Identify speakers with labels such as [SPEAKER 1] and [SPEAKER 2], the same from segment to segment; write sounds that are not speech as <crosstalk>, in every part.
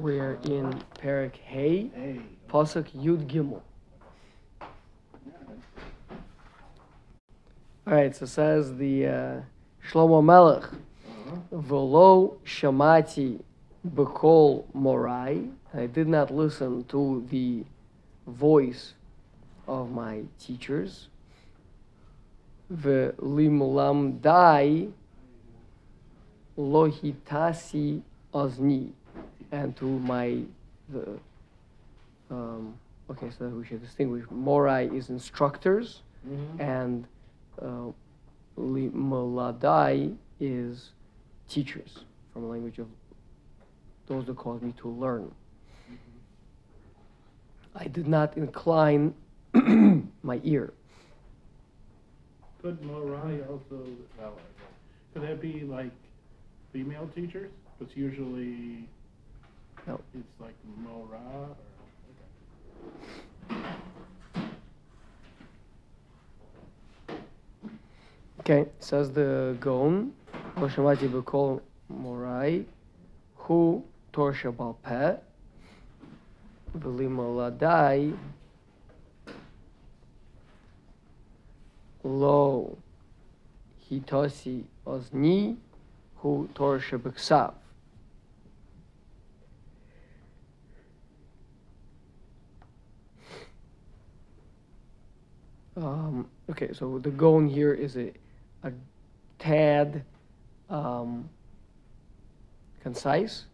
[SPEAKER 1] We're in Perik Hay,
[SPEAKER 2] Hey.
[SPEAKER 1] Pasuk Yud Gimel. All right, so says the uh, Shlomo Melech. Velo Shamati Bekol Morai. I did not listen to the voice of my teachers. V'limlamdai lohitasi ozni. And to my, the, um, okay, so we should distinguish. Morai is instructors,
[SPEAKER 2] Mhm.
[SPEAKER 1] and uh, is teachers from the language of those that cause me to learn. I did not incline <clears throat> my ear.
[SPEAKER 2] Could Morai also, could that be like female teachers? Because usually
[SPEAKER 1] No.
[SPEAKER 2] it's like Mora or.
[SPEAKER 1] Okay, says the Gaon, Roshamati Bekol Morai, Hu Torsha Balpeh, Velimaladai, Lo Hitosi Ozni, Hu Torsha Beksav. Um, okay, so the Gaon here is a a tad um, concise.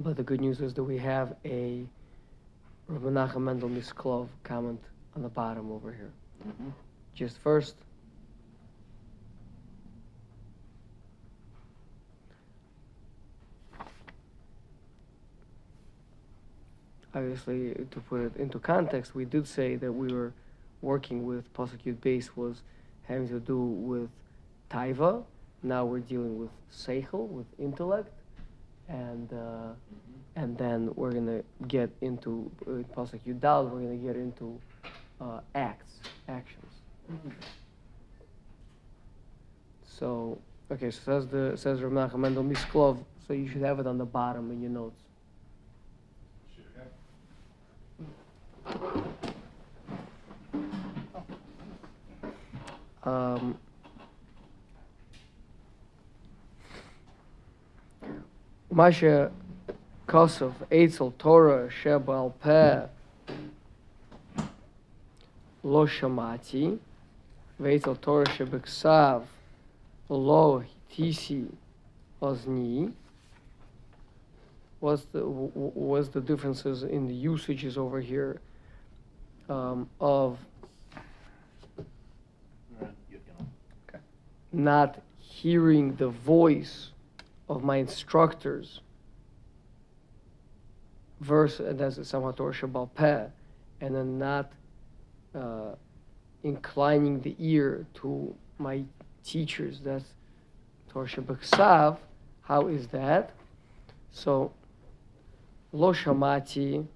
[SPEAKER 1] But the good news is that we have a Rav Menachem Mendel Misklov comment on the bottom over here.
[SPEAKER 2] Mhm.
[SPEAKER 1] Just first. Obviously, to put it into context, we did say that we were working with prosecute base was having to do with taiva. Now we're dealing with seichel, with intellect, and uh, and then we're gonna get into uh, pasuk yudal. We're gonna get into uh, acts, actions. So okay, so says the says Rav Menachem Mendel Misklov. So you should have it on the bottom in your notes. Um, Masha Kosov Eitzel Torah Shebal Peh Lo Shamati Veitzel Torah Shebeksav Lo Ozni. What's the what's the differences in the usages over here um, of
[SPEAKER 2] Right, you know.
[SPEAKER 1] Not hearing the voice of my instructors. Verse and that's somehow Torah Shabbal Peh and then not uh, inclining the ear to my teachers. That's Torah Shabbat how is that? So lo shamati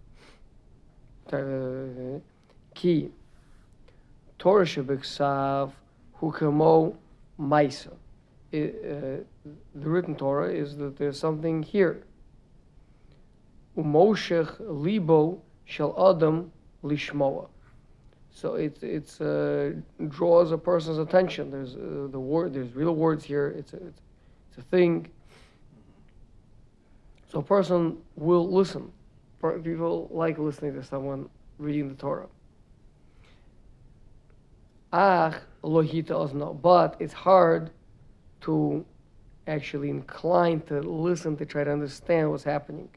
[SPEAKER 1] uh, ki Torah Shabbat hu kamo Maisa. Uh, the written Torah is that there's something here. Umoshech libo shel adam lishmoa. So it it's uh, draws a person's attention. There's uh, the word. There's real words here. It's a, it's, it's a thing. So a person will listen. People like listening to someone reading the Torah. Ach lohita ozno. But it's hard to actually incline to listen to try to understand what's happening.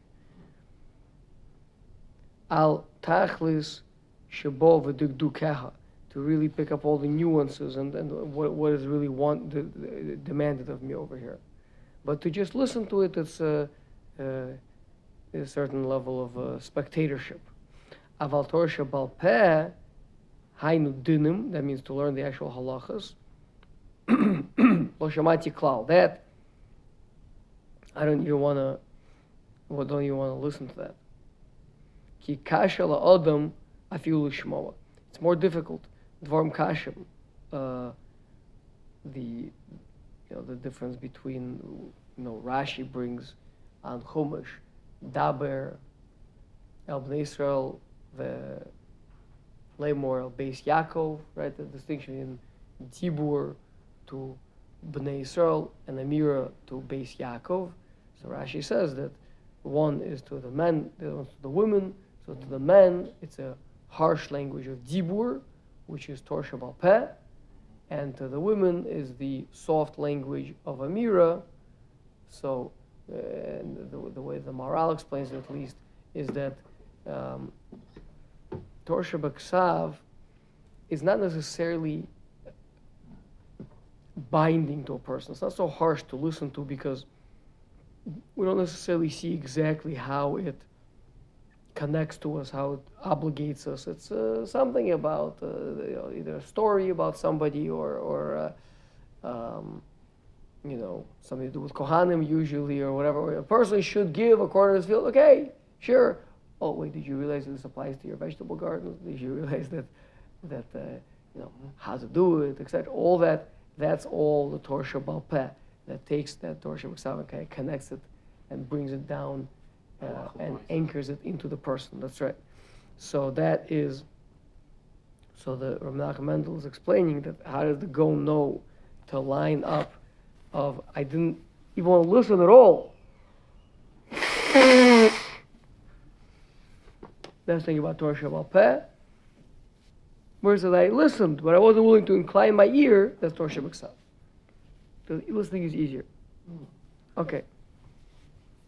[SPEAKER 1] Al tachlis shabo v'dukdukeha. To really pick up all the nuances and, and what, what is really want, the, the, demanded of me over here. But to just listen to it, it's a, a, a certain level of uh, spectatorship. Aval Torah Hainu dinim, that means to learn the actual halachas. <clears throat> Lo shamati klal. That I don't even want to. Well, don't even want to listen to that. Ki kasha la adam afilu shmoa. It's more difficult. Dvarm kashim. Uh, the you know the difference between you know Rashi brings on Chumash, Daber, El Israel, the Lemor, El Beis Yaakov, right? The distinction in Dibur to Bnei Israel and Amira to Beis Yaakov. So Rashi says that one is to the men, the other one's to the women. So to the men, it's a harsh language of Dibur, which is Torah Shabbat Peh, and to the women is the soft language of Amira. So, uh, the, the way the Maharal explains it at least is that um, Torah Shabbat Ksav is not necessarily binding to a person. It's not so harsh to listen to because we don't necessarily see exactly how it connects to us, how it obligates us. It's uh, something about uh, you know, either a story about somebody or, or uh, um, you know, something to do with Kohanim usually or whatever. A person should give according to his field. Okay, sure. Oh wait, did you realize this applies to your vegetable gardens? Did you realize that that uh, you know how to do it, etc. All that that's all the Torah Shabbat Peh that takes that Torah Shabbat and connects it and brings it down uh, and anchors it into the person. That's right. So that is. So the Rav Menachem Mendel is explaining that how does the go know to line up of I didn't even want to listen at all. The thing about Torah Shabbat Peh. Whereas that I listened, but I wasn't willing to incline my ear, that's Torah Shabbat Ksav. The listening is easier. Okay.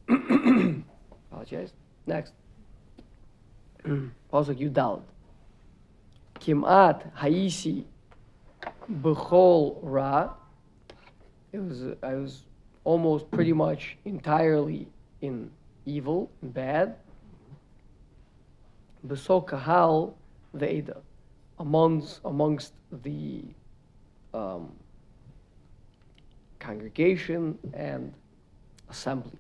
[SPEAKER 1] <coughs> Apologize. Next. also, you Yudalad. Kimat Haisi Bechol Ra. It was I was almost pretty much entirely in evil and bad. Beso Kahal Ve'eda. Amongst amongst the um, congregation and assembly.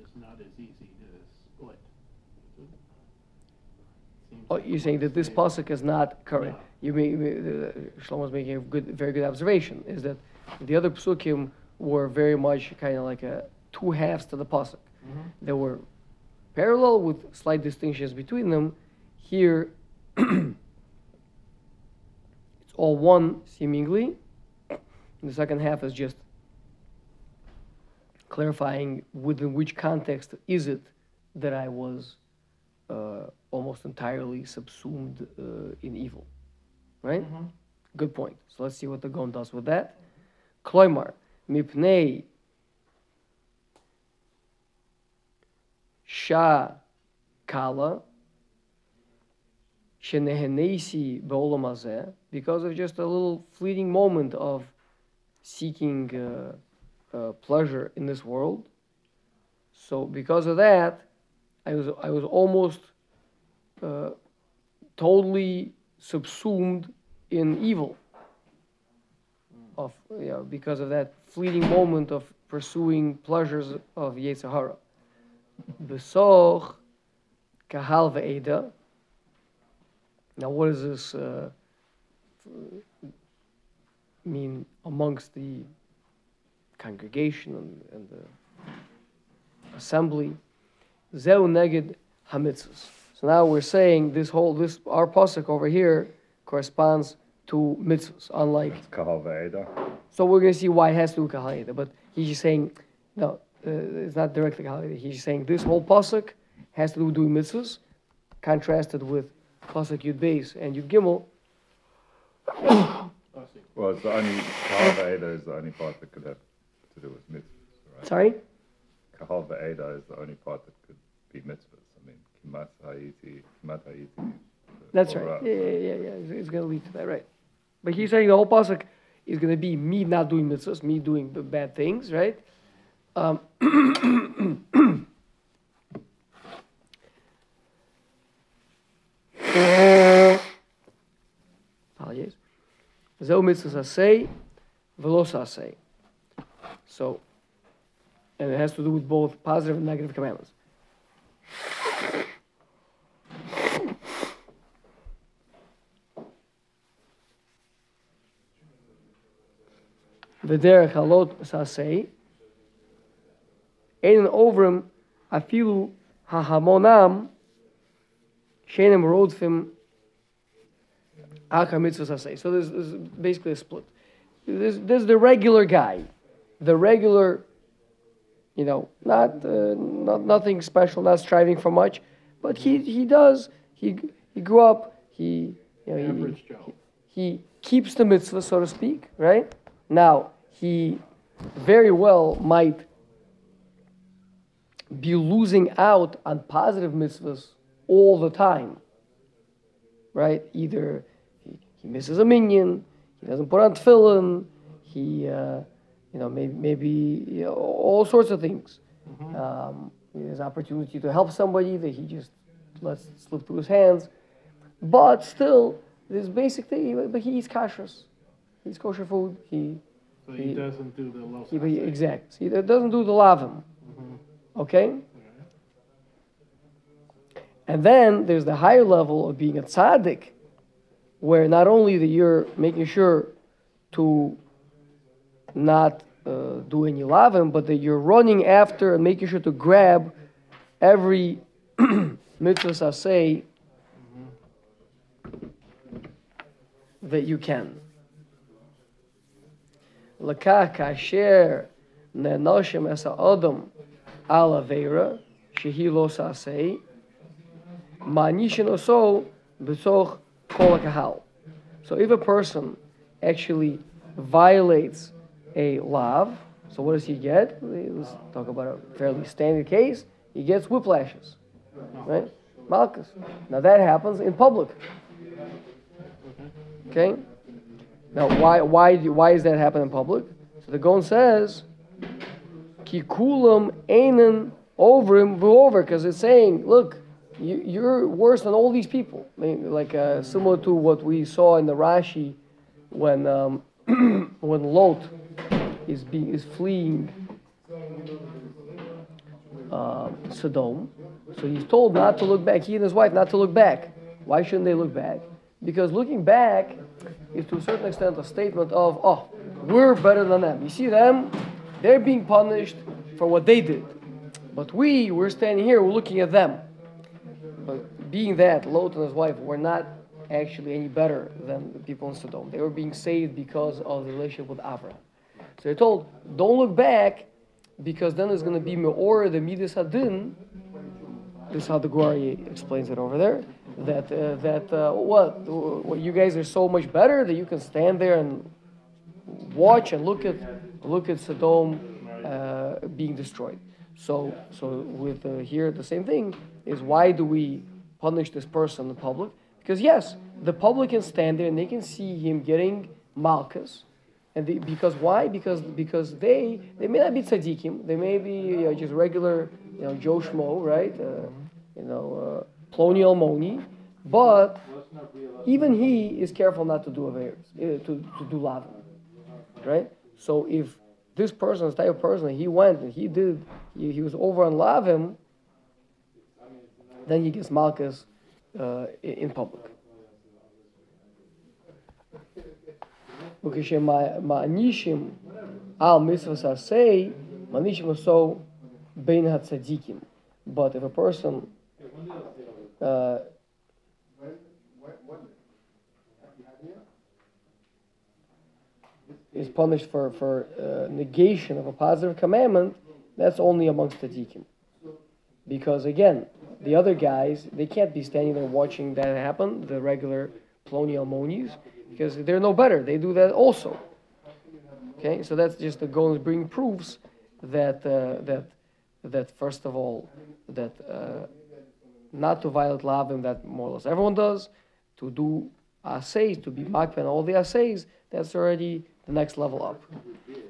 [SPEAKER 2] It's not as easy to split.
[SPEAKER 1] Oh, you're saying that this pasuk is not correct. You mean, you mean, uh, Shlomo's making a good, very good observation, is that the other psukim were very much kind of like a two halves to the pasuk.
[SPEAKER 2] Mhm.
[SPEAKER 1] They were parallel with slight distinctions between them. Here, <clears throat> it's all one seemingly. The second half is just clarifying within which context is it that I was uh, almost entirely subsumed uh, in evil. Right?
[SPEAKER 2] Mhm.
[SPEAKER 1] Good point. So let's see what the Gaon does with that. Kloimar, mipnei sha kala shenehenesi be'olam hazeh, because of just a little fleeting moment of seeking uh, uh, pleasure in this world. So because of that, I was I was almost uh, totally subsumed in evil. Of you know, because of that fleeting moment of pursuing pleasures of Yetzirah. Besoch kahal ve'eda. Now, what does this uh, mean amongst the congregation and, and the assembly? Zeu neged hamitzvos. So now we're saying this whole this our pasuk over here corresponds to mitzvahs, unlike.
[SPEAKER 3] It's Kahal Ve'eda.
[SPEAKER 1] So we're going to see why it has to do with kahalita, but he's just saying no, uh, it's not directly kahalita. He's just saying this whole pasuk has to do with doing mitzvahs, contrasted with pasuk yud beis and yud gimel. <coughs>
[SPEAKER 3] Well, it's the only, Kahal Ve'eda is the only part that could have to do with mitzvahs, right?
[SPEAKER 1] Sorry.
[SPEAKER 3] Kahal Ve'eda is the only part that could be mitzvahs. I mean, Kimat Ha'iti, Kimat Ha'iti.
[SPEAKER 1] That's right. Yeah, yeah, yeah, yeah. It's, it's going to lead to that, right? But he's saying the whole pasuk is going to be me not doing mitzvahs, me doing b- bad things, right? Um, <coughs> apologies. Zeu mitzvahs asay, velos asay. So, and it has to do with both positive and negative commandments. v'derech halot sasei, ein ovrim afilu hahamonam shenem rodfim akar mitzvah sasei. So there's, is basically a split. There's, there's the regular guy, the regular, you know, not, uh, not nothing special, not striving for much, but he, he does, he, he grew up, he, you know, he,
[SPEAKER 2] he,
[SPEAKER 1] he keeps the mitzvah, so to speak, right? Now, he very well might be losing out on positive mitzvahs all the time, right? Either he, he misses a minyan, he doesn't put on tefillin, he, uh, you know, maybe, maybe you know, all sorts of things. Um, there's opportunity to help somebody that he just lets slip through his hands. But still, this basic thing, but he eats kashrus. He eats kosher food. He,
[SPEAKER 2] So he doesn't do the low
[SPEAKER 1] he,
[SPEAKER 2] side.
[SPEAKER 1] exact. See, that doesn't do the lavim. Okay? And then there's the higher level of being a tzaddik, where not only that you're making sure to not uh, do any lavim, but that you're running after and making sure to grab every <clears throat> mitzvah say that you can. לקח כאשר ננושם את האדם על עבירה שהיא לא תעשה, מענישין אותו בתוך כל הקהל. So if a person actually violates a law, so what does he get? Let's talk about a fairly standard case. He gets whiplashes, right? Malchus. Now that happens in public. Okay? Now, why, why, why does that happening in public? So the Gaon says, Kikulam kulam einen ovrim over, because it's saying, look, you, you're worse than all these people. I mean, like uh, similar to what we saw in the Rashi when um, <clears throat> when Lot is be, is fleeing uh, Sodom. So he's told not to look back. He and his wife not to look back. Why shouldn't they look back? Because looking back is to a certain extent a statement of, oh, we're better than them. You see them, they're being punished for what they did. But we, we're standing here, we're looking at them. But being that, Lot and his wife were not actually any better than the people in Sodom. They were being saved because of the relationship with Abraham. So they're told, don't look back, because then there's going to be Me'or, the Midas Hadin. This is how the Gur Aryeh explains it over there. That, uh, that uh, what, what, you guys are so much better that you can stand there and watch and look at, look at Sodom uh, being destroyed. So, so with uh, here the same thing is why do we punish this person in public? Because yes, the public can stand there and they can see him getting malchus, and they, because why? Because because they they may not be tzaddikim, they may be you know, just regular you know Joe Schmo, right? Uh, you know uh, Ploni Almoni, but even he is careful not to do averes, uh, to to do lavin, right? So if this person, this type of person, he went and he did, he, he was over on lavim, then he gets malchus uh, in public. Manishim al mitzvahs asay, manishim so bein hatzadikim. But if a person uh, is punished for, for uh, negation of a positive commandment, that's only amongst tzaddikim. Because again, the other guys, they can't be standing there watching that happen, the regular Ploni Almonis because they're no better. They do that also. Okay, so that's just the goal is bring proofs that uh, that that first of all that uh, not to violate lavim that more or less everyone does, to do assays, to be makpan all the assays, that's already the next level up.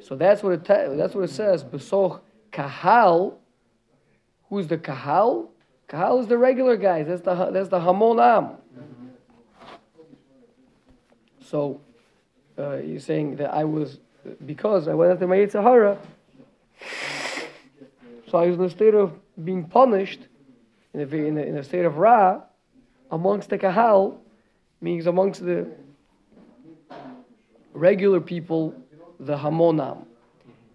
[SPEAKER 1] So that's what it ta- that's what it says. Besoch kahal. Who's the kahal? Kahal is the regular guys. That's the that's the hamonam. So uh, you're saying that I was because I went after my Yetzer Hara, so I was in a state of being punished in a, in a, in a state of Ra amongst the Kahal, means amongst the regular people the Hamonam,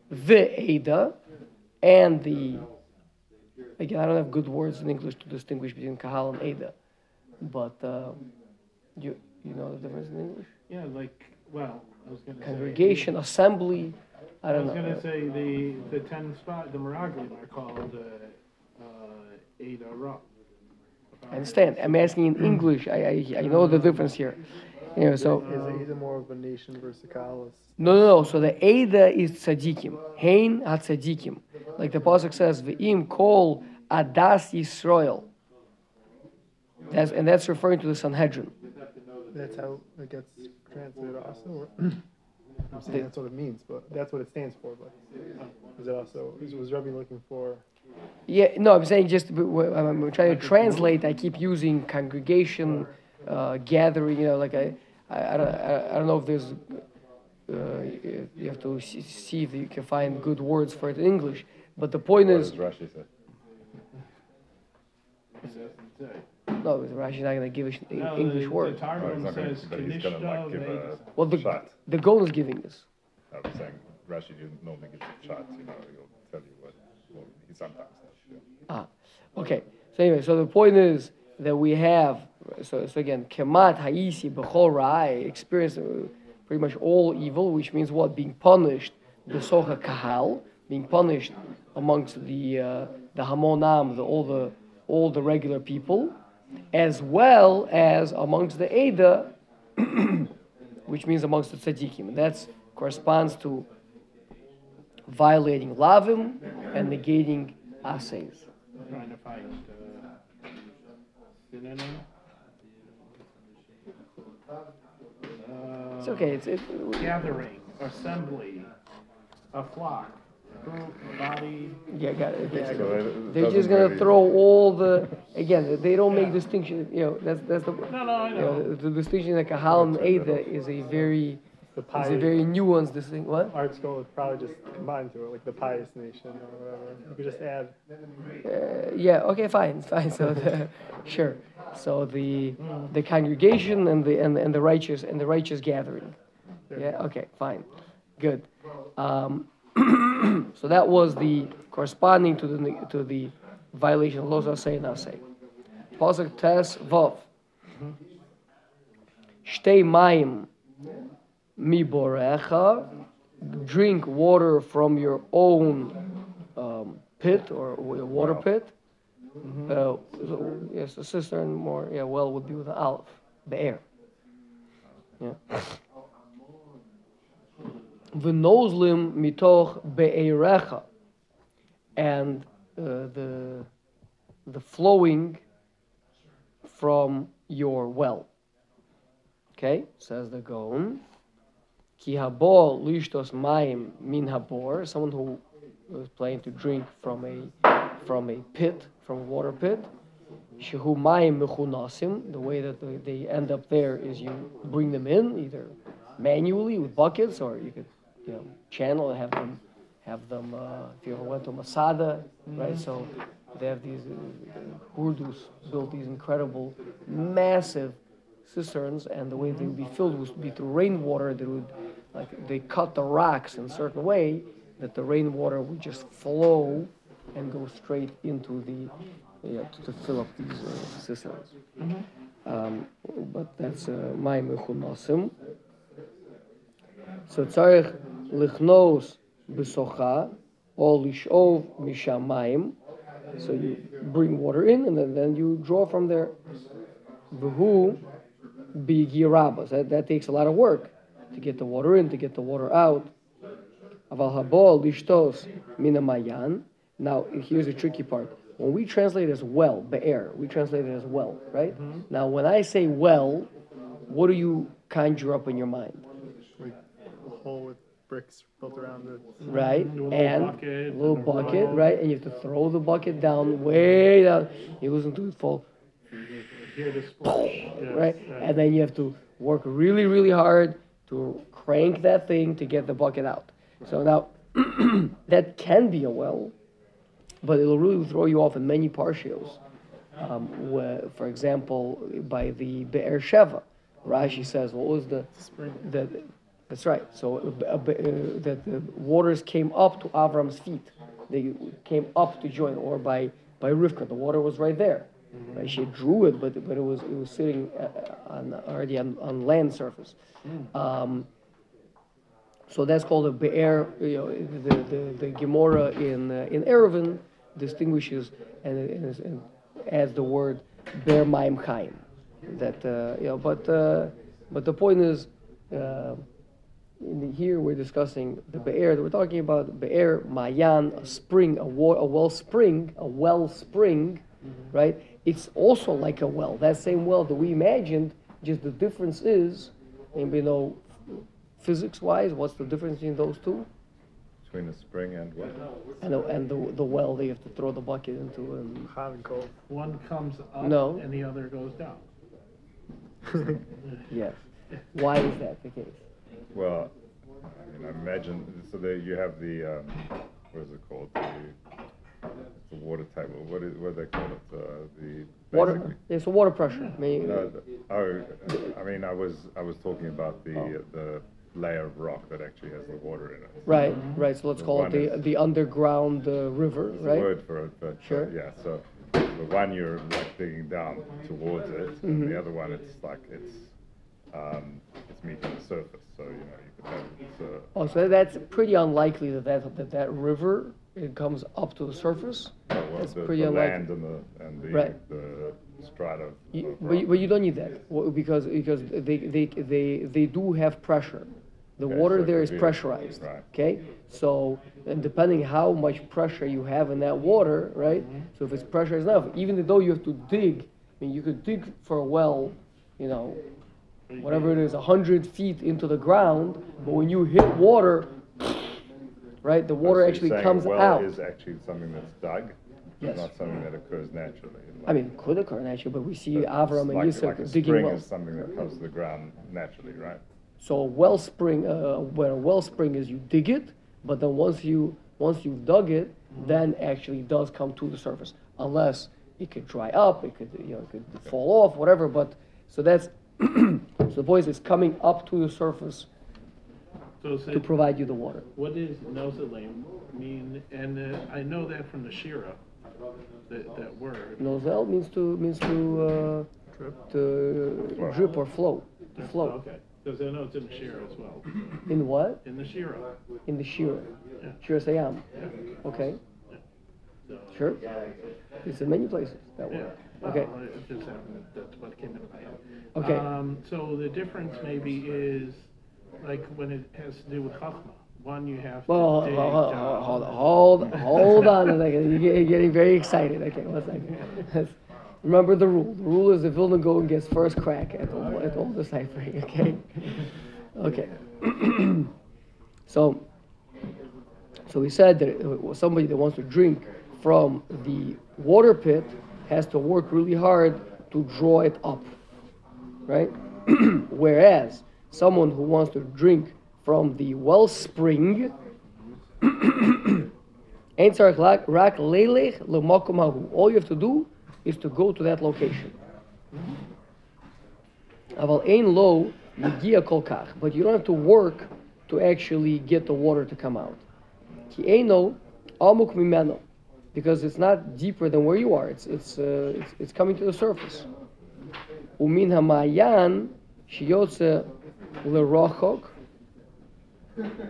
[SPEAKER 1] the Ada, and the. Again, I don't have good words in English to distinguish between Kahal and Ada, but uh, you you know the difference in English.
[SPEAKER 2] Yeah, like, well, I was gonna say.
[SPEAKER 1] Congregation, assembly. I
[SPEAKER 2] I
[SPEAKER 1] don't
[SPEAKER 2] was
[SPEAKER 1] know.
[SPEAKER 2] gonna say the, the ten spot, the Miraglim are called, uh, uh, Ada Ra.
[SPEAKER 1] I understand. I'm asking in English. I, I, I know the difference here. You know, so
[SPEAKER 4] Is Ada more of a nation versus a Kalas?
[SPEAKER 1] no, no, no. So the Ada is tzaddikim. Hein hatzaddikim. Like the pasuk says, "Ve'im kol adas Yisrael." That's and that's referring to the Sanhedrin.
[SPEAKER 4] That's how it gets translated also. Or? <clears throat> I'm saying that's what it means, but that's what it stands for. But is it also is, was Rebbe looking for?
[SPEAKER 1] Yeah, no, I'm saying just w- w- I'm I'm trying to translate. I keep using congregation, uh, gathering. You know, like I, I, I, don't, I I don't know if there's. Uh, you you have to see- see if you can find good words for it in English. But the point
[SPEAKER 3] What
[SPEAKER 1] is,
[SPEAKER 3] does Rashi say?
[SPEAKER 1] No, Rashi's not going to give us an
[SPEAKER 2] No,
[SPEAKER 1] English
[SPEAKER 2] the-
[SPEAKER 1] word.
[SPEAKER 2] The Targum
[SPEAKER 3] Oh, not gonna-
[SPEAKER 2] says,
[SPEAKER 3] but he's gonna, like, give a-
[SPEAKER 2] Vedas.
[SPEAKER 1] Well, the
[SPEAKER 3] Shot.
[SPEAKER 1] the goal is giving this.
[SPEAKER 3] I was saying Rashi didn't normally give shots, you know, he'll tell you what, well, he sometimes does. Yeah.
[SPEAKER 1] Ah, okay. So anyway, so the point is that we have so, so again, kemat haisi b'chol ra'ai, experience uh, pretty much all evil, which means what? Being punished, the socha kahal, being punished amongst the uh, the hamonam, the all the all the regular people, as well as amongst the Ada, <clears throat> which means amongst the tzaddikim. And that corresponds to violating lavim and negating assays.
[SPEAKER 2] Trying to find, uh, synonym.
[SPEAKER 1] It's okay. It's it,
[SPEAKER 2] Gathering, assembly, a flock, group, body.
[SPEAKER 1] yeah, got it. Yeah,
[SPEAKER 3] it- it
[SPEAKER 1] They're just gonna
[SPEAKER 3] really-
[SPEAKER 1] throw all the again. They don't make distinction. You know, that's that's the
[SPEAKER 2] No, no, I
[SPEAKER 1] you know,
[SPEAKER 2] know.
[SPEAKER 1] the, distinction that Kahal and Ada is a very
[SPEAKER 4] The
[SPEAKER 1] is
[SPEAKER 4] pious
[SPEAKER 1] a very nuanced distinction. What?
[SPEAKER 4] ArtScroll would probably just combine to it, like the pious nation or whatever. You could just add.
[SPEAKER 1] Uh, yeah. Okay. Fine. <laughs> Fine. So the, sure. So the the congregation and the and, and the righteous and the righteous gathering. Yeah. Okay. Fine. Good. Um, <clears throat> so that was the corresponding to the to the violation of los asay and asay. Pasuk tes vav. Shtei mayim miborecha. Drink water from your own um, pit or wa- water pit. Uh, so, yes, a cistern more. Yeah, well would be with an aleph, the air. Yeah. V'nozlim mitoch be'erecha, and Uh, the the flowing from your well. Okay, says the Gaon. Ki habor lishtos mayim min habor, someone who was planning to drink from a from a pit, from a water pit. Shehu mayim mechunasim, the way that they, they end up there is you bring them in either manually with buckets or you could you know channel and have them have them uh, if you ever went to Masada, right? So they have these uh, Hurdus built these incredible, massive cisterns, and the way they would be filled would be through rainwater. They would like they cut the rocks in a certain way that the rainwater would just flow and go straight into the yeah, to, to fill up these uh, cisterns. Um, but that's uh, my mechunasim. So tzarich lichnos b'socha or lishov mishamayim. So you bring water in and then, then you draw from there. V'hu b'girabas. That, that takes a lot of work to get the water in, to get the water out. Aval habol lishtos minamayan. Now here's the tricky part. When we translate as well, be'er, we translate it as well, right? Mm-hmm. Now when I say well, what do you conjure up in your mind?
[SPEAKER 4] like a hole with bricks built around it.
[SPEAKER 1] right?
[SPEAKER 2] Little
[SPEAKER 1] and
[SPEAKER 2] bucket
[SPEAKER 1] little
[SPEAKER 2] and
[SPEAKER 1] bucket, right? And you have to throw the bucket down, way down. You listen to it fall,
[SPEAKER 2] Hear the splash. Yes,
[SPEAKER 1] right? And then you have to work really, really hard to crank that thing to get the bucket out. So now, <clears throat> that can be a well, but it'll really throw you off in many partials. Um, where, for example, by the Be'er Sheva, Rashi says, what was the
[SPEAKER 4] Spring.
[SPEAKER 1] the That's right. So uh, uh, that the waters came up to Avram's feet. They came up to join, or by by Rivka, the water was right there. Right? She drew it, but but it was it was sitting uh, on already on, on land surface. Um, so that's called a be'er. You know, the the, the Gemara in uh, in Eruvin distinguishes and, and, and adds the word be'er ma'im chaim. That uh, you know, but uh, but the point is. In the, here we're discussing the be'er. We're talking about be'er, mayan, a spring, a, wa- a well spring, a well spring, mm-hmm. right? It's also like a well. That same well that we imagined. Just the difference is, anybody know, physics-wise, what's the difference between those two?
[SPEAKER 3] Between a spring and what?
[SPEAKER 1] And the, and the, the well that you have to throw the bucket into. And
[SPEAKER 4] Hot and cold.
[SPEAKER 2] One comes up
[SPEAKER 1] No.
[SPEAKER 2] and the other goes down. <laughs>
[SPEAKER 1] yes, why is that the case?
[SPEAKER 3] Well, I mean, I imagine, so there you have the, um, what is it called? The, the water table, what is, what do they call it? Uh, the.
[SPEAKER 1] Water.
[SPEAKER 3] basically-
[SPEAKER 1] It's water pressure. I mean,
[SPEAKER 3] No, the- oh, I mean, I was, I was talking about the,
[SPEAKER 1] Oh.
[SPEAKER 3] the layer of rock that actually has the water in it.
[SPEAKER 1] right, right. So let's call it the the underground uh, river,
[SPEAKER 3] There's a
[SPEAKER 1] right?
[SPEAKER 3] word for it, but, uh,
[SPEAKER 1] Sure.
[SPEAKER 3] yeah, so the one you're like digging down towards it, and
[SPEAKER 1] Mm-hmm.
[SPEAKER 3] the other one, it's like, it's, um, it's meeting the surface, so, you know, you could have, it's, uh,
[SPEAKER 1] Oh, so that's pretty unlikely that that, that, that river it comes up to the surface.
[SPEAKER 3] oh, well,
[SPEAKER 1] That's
[SPEAKER 3] the,
[SPEAKER 1] pretty
[SPEAKER 3] the
[SPEAKER 1] unlikely.
[SPEAKER 3] land and the, and the,
[SPEAKER 1] Right.
[SPEAKER 3] the strata. of-
[SPEAKER 1] You, but, you, but you don't need that because because they, they, they, they do have pressure. The
[SPEAKER 3] Okay,
[SPEAKER 1] water
[SPEAKER 3] so it
[SPEAKER 1] there
[SPEAKER 3] could be-
[SPEAKER 1] pressurized.
[SPEAKER 3] right.
[SPEAKER 1] Okay, so and depending how much pressure you have in that water, right? So if it's pressurized enough, even though you have to dig, I mean, you could dig for a well, you know, whatever it is, hundred feet into the ground. But when you hit water, right, the water
[SPEAKER 3] so you're
[SPEAKER 1] actually
[SPEAKER 3] saying a
[SPEAKER 1] comes
[SPEAKER 3] well
[SPEAKER 1] out.
[SPEAKER 3] is actually something that's dug?
[SPEAKER 1] Yes.
[SPEAKER 3] Not something that occurs naturally.
[SPEAKER 1] I mean, it could occur naturally, but we see Avram and Yitzhak
[SPEAKER 3] like a
[SPEAKER 1] digging
[SPEAKER 3] spring
[SPEAKER 1] wells.
[SPEAKER 3] is something that comes to the ground naturally, right?
[SPEAKER 1] So a wellspring, uh, where a wellspring is, you dig it, but then once you once you've dug it, then actually it does come to the surface. Unless it could dry up, it could you know it could fall off, whatever. But so that's <clears throat> so the voice is coming up to the surface
[SPEAKER 2] So
[SPEAKER 1] to provide you the water.
[SPEAKER 2] what does nozalim mean? And uh, I know that from the Shira, that, that word.
[SPEAKER 1] Nozel means to means to uh,
[SPEAKER 4] Drip.
[SPEAKER 1] to drip or flow, to flow.
[SPEAKER 2] Okay, because I know it's in the Shira as well.
[SPEAKER 1] In what?
[SPEAKER 2] In the Shira.
[SPEAKER 1] In the shira.
[SPEAKER 2] Yeah.
[SPEAKER 1] Shiras Hayam.
[SPEAKER 2] Yeah.
[SPEAKER 1] Okay,
[SPEAKER 2] So,
[SPEAKER 1] sure. It's in many places that
[SPEAKER 2] Yeah.
[SPEAKER 1] word. Okay.
[SPEAKER 2] Well, it just happened, that's what came into my head.
[SPEAKER 1] Okay.
[SPEAKER 2] Um, so the difference maybe is, like, when it has to do with Chachma. One, you have to
[SPEAKER 1] Well,
[SPEAKER 2] dig
[SPEAKER 1] hold, hold,
[SPEAKER 2] down.
[SPEAKER 1] hold, hold, hold on a second. You're getting- very excited. Okay, one second. <laughs> Remember the rule. The rule is the Vilna Gaon gets first crack at all, at all deciphering. Okay. <laughs> Okay. <clears throat> so, so we said that somebody that wants to drink from the water pit has to work really hard to draw it up, right? <clears throat> Whereas someone who wants to drink from the wellspring. <clears throat> All you have to do is to go to that location. But you don't have to work to actually get the water to come out. Because it's not deeper than where you are. It's, it's, uh, it's, it's coming to the surface. Umin hamayan shiyotze lerochok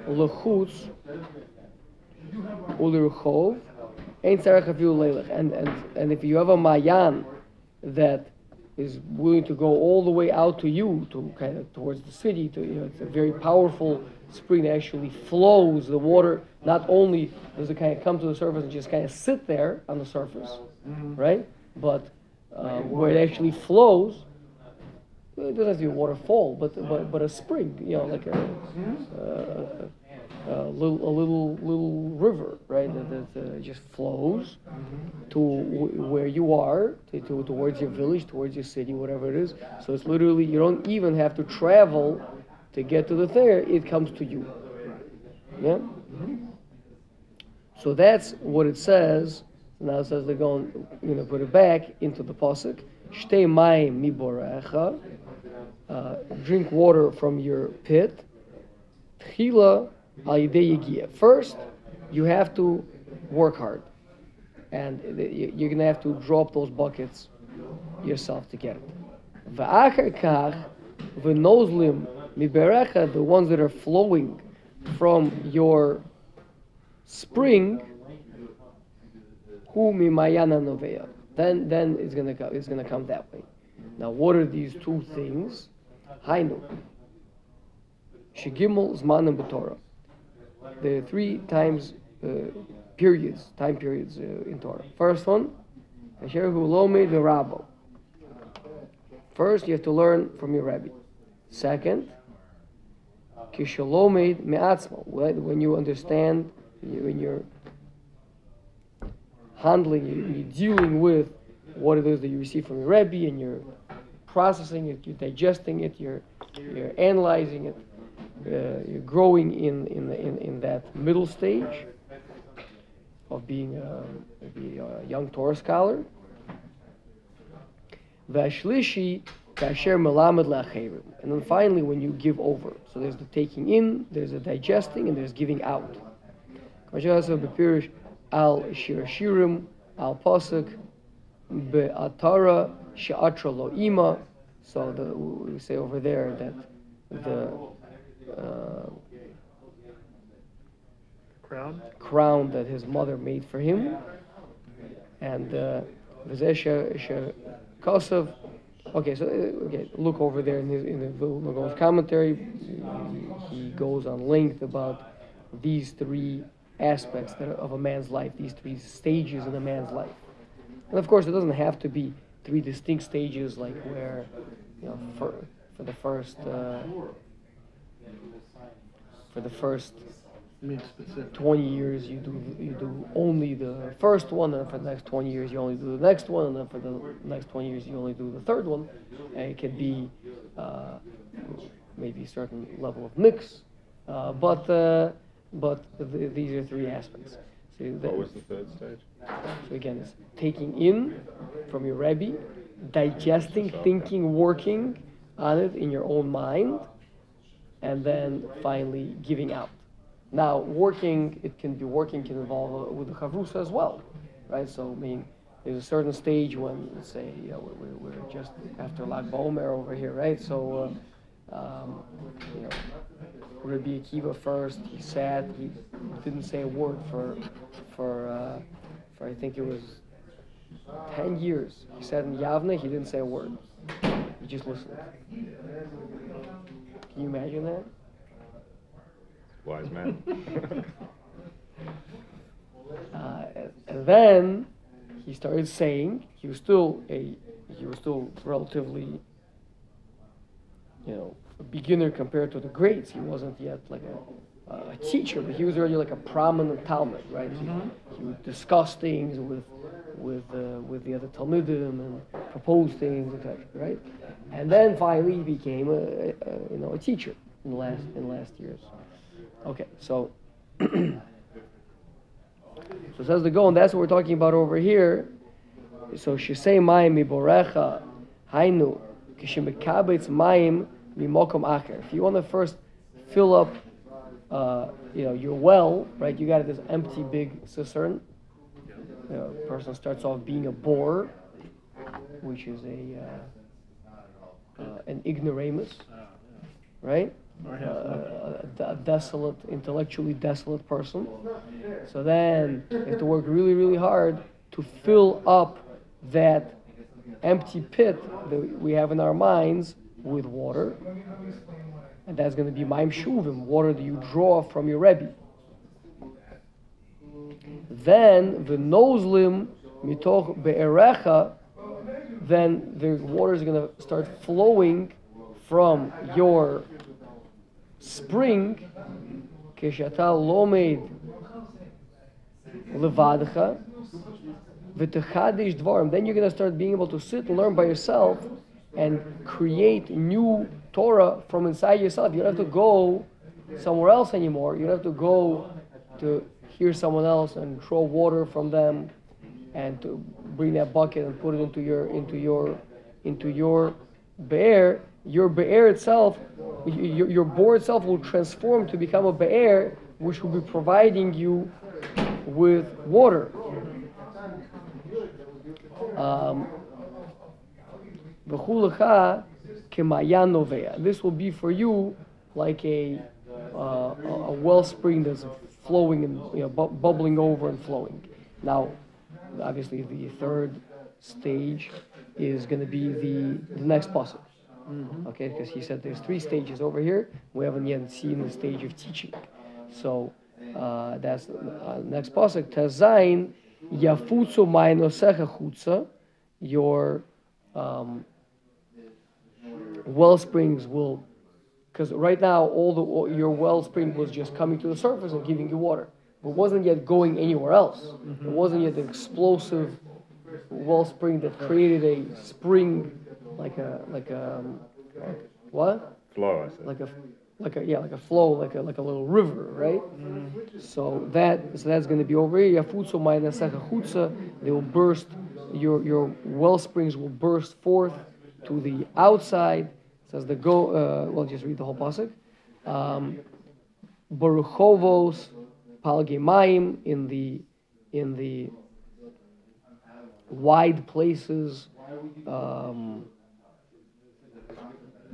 [SPEAKER 1] lechutz ulirchov, ein tzarech afilu leilech. And, and, and if you have a mayan that is willing to go all the way out to you, to kind of towards the city, to, you know, it's a very powerful spring that actually flows the water. Not only does it kind of come to the surface and just kind of sit there on the surface, right? But uh, where it actually flows, it doesn't have to be a waterfall, but, but, but a spring, you know, like a, uh, a little, a little, little river, right? That, that uh, just flows to w- where you are, to, to, towards your village, towards your city, whatever it is. So it's literally, you don't even have to travel to get to the there, it comes to you. Yeah? So that's what it says. Now it says they're going, you know, put it back into the pasuk. Shtei. Uh, drink water from your pit. Tchila Uh, yigia. First, you have to work hard, and you're gonna have to drop those buckets yourself to get it. V'achar kach v'nozlim miberecha, the ones that are flowing from your spring, hu mimayana novea. Then, then it's gonna come. It's gonna come that way. Now, what are these two things? Hainu. Shegimel zmanim b'Torah. Are three times uh, periods, time periods uh, in Torah. First one, Asher hu lomed v'rabo. First, you have to learn from your rabbi. Second, kishalomed me'atzmo. When when you understand, when you're handling, you- you're dealing with what it is that you receive from your rabbi, and you're processing it, you're digesting it, you're you're analyzing it, Uh, growing in in, in in that middle stage of being a, a young Torah scholar. Vashlishi kasher melamed. And then finally, when you give over, so there's the taking in, there's the digesting, and there's giving out. Al shir al pasuk be'atara she'atra lo ima. So the, we say over there that the uh,
[SPEAKER 4] Crown.
[SPEAKER 1] crown that his mother made for him. And uh, she- she- Kosov. Okay, so uh, okay, look over there in, his, in the Vilna commentary. He, goes on length about these three aspects of a man's life, these three stages in a man's life. And of course, it doesn't have to be three distinct stages like where, you know, for, for the first, uh, for the first
[SPEAKER 2] I mean specific.
[SPEAKER 1] 20 years you do you do only the first one and for the next 20 years you only do the next one and then for the next 20 years you only do the third one and it can be uh, maybe a certain level of mix uh, but uh, but th- these are three aspects so,
[SPEAKER 3] What was the third stage?
[SPEAKER 1] so again it's taking in from your Rebbe digesting thinking working on it in your own mind and then finally giving out now, working, it can be working can involve uh, with the chavrusa as well, right? So, I mean, there's a certain stage when, let's say, you know, we're, we're just after Lag BaOmer over here, right? So, uh, um, you know, Rabbi Akiva first, he sat, he didn't say a word for, for, uh, for I think it was 10 years. He sat in Yavne, he didn't say a word. He just listened. Can you imagine that?
[SPEAKER 3] Wise man. <laughs> <laughs>
[SPEAKER 1] Uh, and- then he started saying he was still a he was still relatively you know a beginner compared to the greats. He wasn't yet like a, a teacher, but he was already like a prominent Talmud, right? He, he would discuss things with with uh, with the other Talmudim and propose things, etc. Right? And then finally he became a, a, you know a teacher in the last in the last years. Okay, so. <clears throat> So says the go, and that's what we're talking about over here. So she shisei mayim miborecha hainu kishimekabetz mayim mimokom acher. If you want to first fill up, uh, you know, your well, right? You got this empty big cistern. You know, a person starts off being a bore, which is a uh, uh, an ignoramus, right? Uh, a, a desolate, intellectually desolate person. So then you have to work really, really hard to fill up that empty pit that we have in our minds with water and that's going to be Maim Shuvim, water that you draw from your Rebbe. Then the Nozlim Mitoch Be'erecha, then the water is going to start flowing from your spring. Keshata lomid Levadcha. Then you're going to start being able to sit and learn by yourself and create new Torah from inside yourself. You don't have to go somewhere else anymore. You don't have to go to hear someone else and draw water from them and to bring that bucket and put it into your into your into your bear. your be'er itself, your, your bore itself will transform to become a be'er, which will be providing you with water. Um, Kemayan novea. This will be for you like a uh, a wellspring that's flowing and you know bu- bubbling over and flowing. Now, obviously, the third stage is going to be the the next puzzle. Okay, because he said there's three stages over here. We haven't yet seen the stage of teaching. So uh, that's uh, next pasuk. Tazayin yafutzu ma'inosecha chutza. Your um, well springs will, because right now all the all- your wellspring was just coming to the surface and giving you water, but wasn't yet going anywhere else. It wasn't yet the explosive wellspring that created a spring, like a like a um, like- what?
[SPEAKER 3] Flow, I said.
[SPEAKER 1] like a like a yeah like a flow like a like a little river right so that so that's going to be over here Yafutsu ma'inasecha chutza they will burst your your well springs will burst forth to the outside says the go uh, well just read the whole pasuk um, Baruchovos palgemayim in the in the wide places um,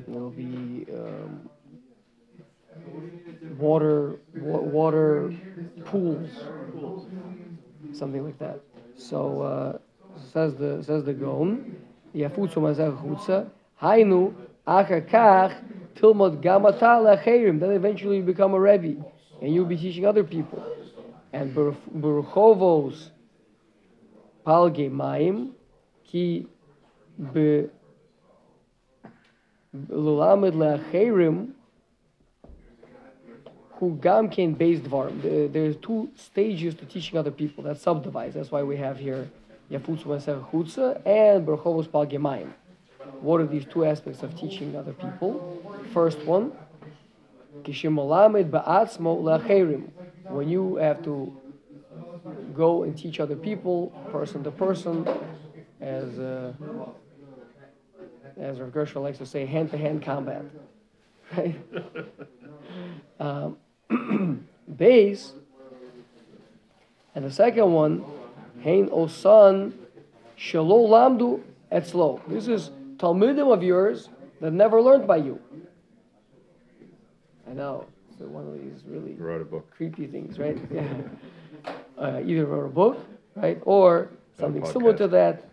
[SPEAKER 1] will be um, water wa- water pools, something like that. So uh, says the says the Gaon, yafutzu mazeh chutza, hainu achar kach tilmod. Then eventually you become a rebbe, and you'll be teaching other people. And beruchovos palge maim ki be lulamed lecherim who gam based. There- There's two stages to teaching other people. That's subdivides. That's why we have here Chutza and Berchovos Pal Gemayim. What are these two aspects of teaching other people? First one, Kishimolamed Ba'atzmo Lacherim. When you have to go and teach other people, person to person, as uh, as Rav Gershel likes to say, hand to hand combat. <laughs> Right? um, <clears throat> base. And the second one, Hein Osan Shalo Lamdu Etzlo. This is Talmidim of yours that never learned by you. I know. So one of these really
[SPEAKER 3] Wrote a book.
[SPEAKER 1] creepy things, right? <laughs> Yeah. Uh, either wrote a book, right, or something similar to that.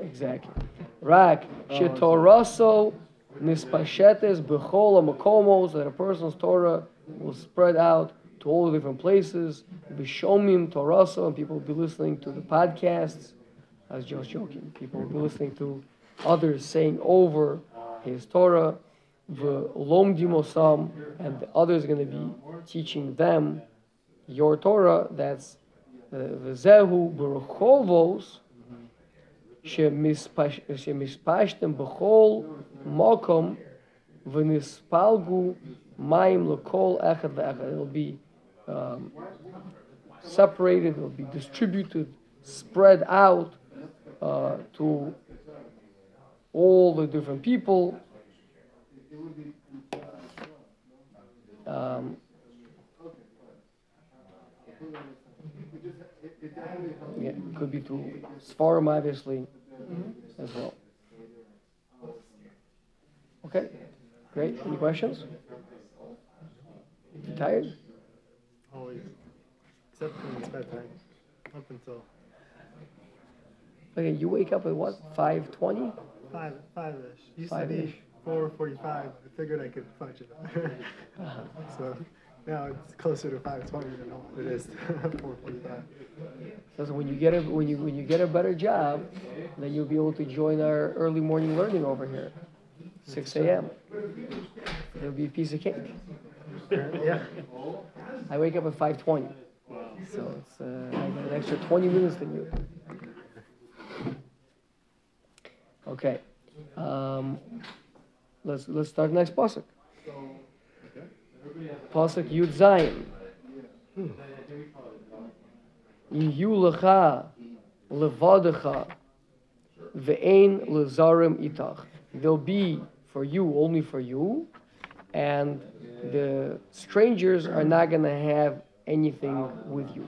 [SPEAKER 1] Exactly. <laughs> Rak shetoraso nispashetes bechol makomos that a person's Torah will spread out to all the different places. Bishomim toraso and people will be listening to the podcasts. I was just joking. People will be listening to others saying over his Torah. V'lomdim dimosam, and the others are going to be teaching them your Torah. That's uh, v'zehu b'rechovos shemispashtem b'chol mokom v'nispalgu mayim l'kol echad v'echad. It'll be um, separated. It'll be distributed, spread out uh, to all the different people. Um, yeah, could be to Sfarim, obviously, as well. Okay, great. Any questions? You tired?
[SPEAKER 4] Oh, Always. Except when it's bedtime. Up until
[SPEAKER 1] Okay, you wake up at what? Five twenty?
[SPEAKER 4] five, five-ish. Used to
[SPEAKER 1] Five-ish.
[SPEAKER 4] be four forty-five. I figured I could function. <laughs> so now it's closer to five twenty than what it is <laughs> four forty-five.
[SPEAKER 1] So when you get a when you when you get a better job, then you'll be able to join our early morning learning over here, six a.m. It'll be a piece of cake.
[SPEAKER 4] Yeah.
[SPEAKER 1] I wake up at five twenty, so it's uh, an extra twenty minutes than you. Okay, um, let's let's start next pasuk. Pasuk Yud Zayin. Yiyu lecha levadecha ve'ein lezarim itach. There'll be for you, only for you, and the strangers are not gonna have anything with you.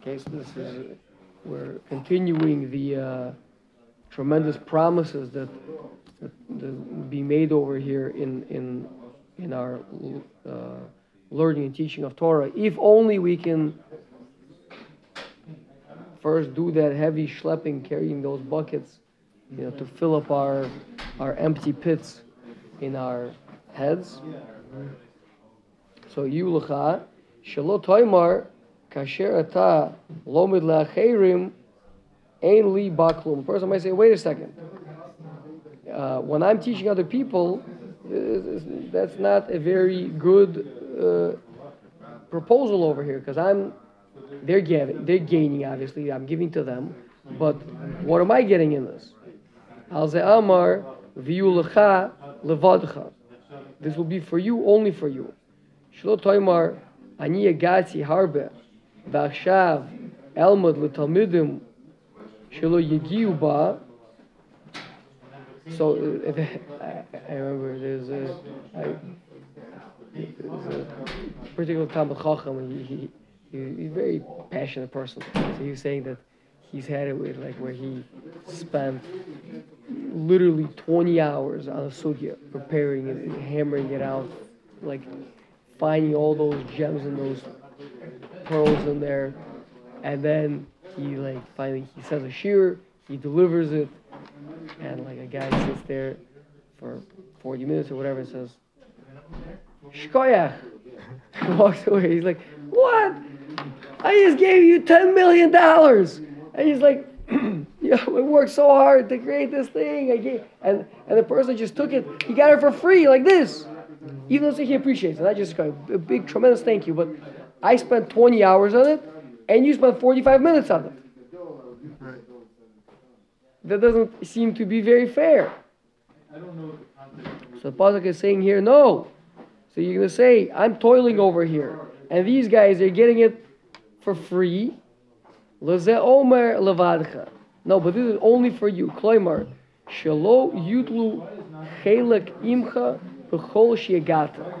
[SPEAKER 1] Okay, so this is, we're continuing the uh, tremendous promises that, that, that be made over here in, in, in our uh, learning and teaching of Torah. If only we can first do that heavy schlepping, carrying those buckets, you know, to fill up our, our empty pits in our heads. So Yulacha, Shalo Toimar, Kasher Ata, Lomid Lacherim, Ein Li Baklum. A person might say, wait a second. Uh, when I'm teaching other people, that's not a very good uh, proposal over here because I'm they're getting they're gaining obviously I'm giving to them but what am I getting in this Al amar levadcha this will be for you only for you shlo toimar ani agati harbe v'achshav elmod letalmidim shelo yegiu ba so uh, <laughs> I, remember there's a I, there's a particular Talmid Chacham he he- he's a very passionate person. So he was saying that he's had it with like where he spent literally 20 hours on a sugya, preparing it, hammering it out, like finding all those gems and those pearls in there, and then he like finally he says a shiur, he delivers it, and like a guy sits there for 40 minutes or whatever and says, Shkoyach. <laughs> walks away. He's like, What? I just gave you $10 million. And he's like, <clears throat> Yeah, we worked so hard to create this thing. And, and the person just took it. He got it for free, like this. Even though he appreciates it. I just got a big, tremendous thank you. But I spent 20 hours on it, and you spent 45 minutes on it. That doesn't seem to be very fair. So the Pasuk is saying here, no. So you're going to say, I'm toiling over here. And these guys are getting it for free. No, but this is only for you. Kloimar. Shelo imcha shiagata.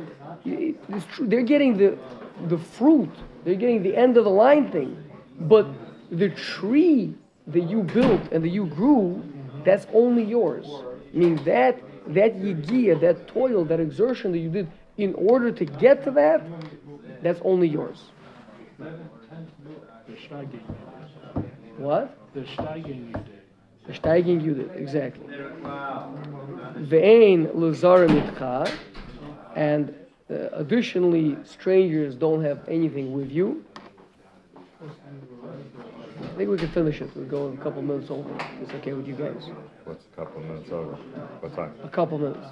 [SPEAKER 1] It's true. They're getting the, the fruit. They're getting the end of the line thing. But the tree that you built and that you grew, that's only yours. Meaning that that yigia, that toil, that exertion that you did in order to get to that, that's only yours.
[SPEAKER 2] The steiging,
[SPEAKER 1] What?
[SPEAKER 2] the steiging you did.
[SPEAKER 1] The steiging you did, exactly. Ve'ein luzarim itcha, and uh, additionally, strangers don't have anything with you. I think we can finish it. We'll go a couple minutes over. It's okay with you guys?
[SPEAKER 3] What's a couple minutes over? What time?
[SPEAKER 1] A couple minutes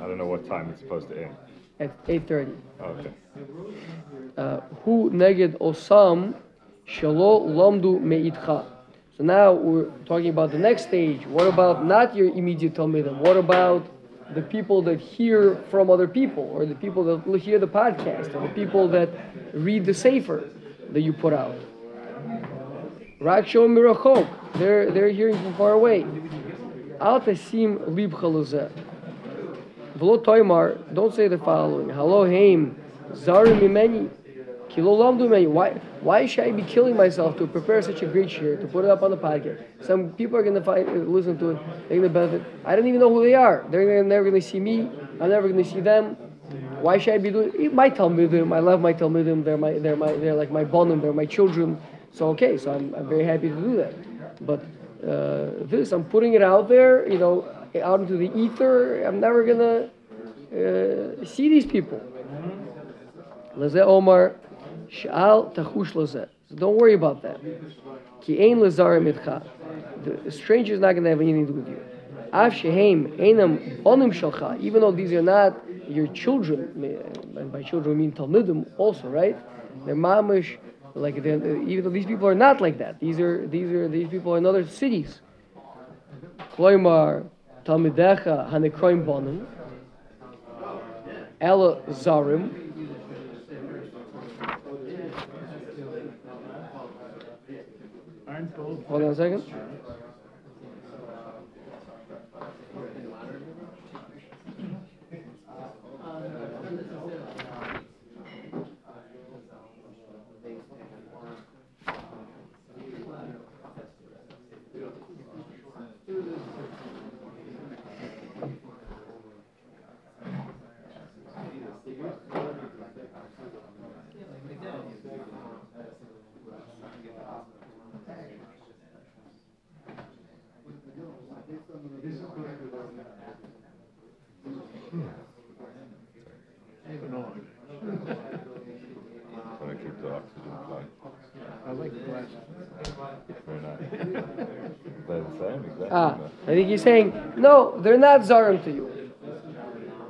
[SPEAKER 3] I don't know what time it's supposed to end.
[SPEAKER 1] at 8:30.
[SPEAKER 3] Oh, okay.
[SPEAKER 1] Uh, Hu neged osam shelo lomdu meitcha. So now we're talking about the next stage. What about not your immediate talmidim? What about the people that hear from other people, or the people that hear the podcast, or the people that read the sefer that you put out? Rak shom mirachok. They're they're hearing from far away. Al tasim libcha lozeh. V'lo toimar, don't say the following. Halo heim, zarim lamdu mimeni. Why, why should I be killing myself to prepare such a great shiur, to put it up on the podcast? Some people are going to find, listen to it, they're going to benefit. I don't even know who they are. They're never going to see me. I'm never going to see them. Why should I be doing it? My Talmidim, I love my Talmidim. They're my, they're my, they're like my bonim. They're my children. So okay, so I'm, I'm very happy to do that. But uh, this, I'm putting it out there, you know, out into the ether. I'm never gonna uh, see these people. Leze Omar, Sha'al tachush. So don't worry about that. Ki ein lazar mitcha. The stranger is not gonna have anything to do with you. Av einam onim shalcha. Even though these are not your children, and by children we mean talmidim also, right? They're mamish, like they're, even though these people are not like that. These are these are these people are in other cities. Kloimar talmidecha hanekroim bonim. Ela zarim.
[SPEAKER 2] Aren't both
[SPEAKER 1] Hold on a second.
[SPEAKER 3] Exactly.
[SPEAKER 1] Ah, I think he's saying, no, they're not zarim to you.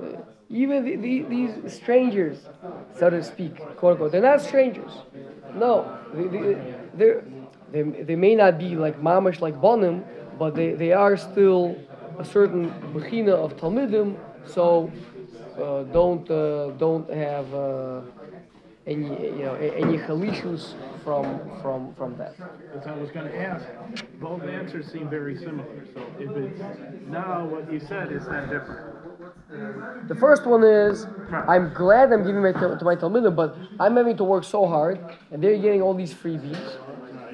[SPEAKER 1] Uh, Even the, the, these strangers, so to speak, quote unquote, they're not strangers. No, they, they, they may not be like mamish like bonim, but they, they are still a certain bechina of talmidim. So uh, don't uh, don't have uh, any you know any chalishus from from from that.
[SPEAKER 2] Because I was gonna ask, both answers seem very similar, so if it's now what you said, is that different?
[SPEAKER 1] The first one is I'm glad I'm giving my to my talmidim, but I'm having to work so hard, and they're getting all these freebies.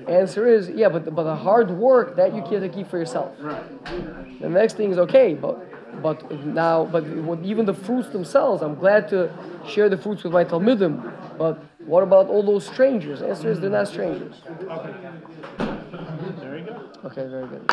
[SPEAKER 1] Answer is yeah, but but the hard work that you can't keep for yourself. The next thing is okay, but but now but what, even the fruits themselves, I'm glad to share the fruits with my talmidim. But what about all those strangers? Answer is they're not strangers.
[SPEAKER 2] There you go.
[SPEAKER 1] Okay, very good.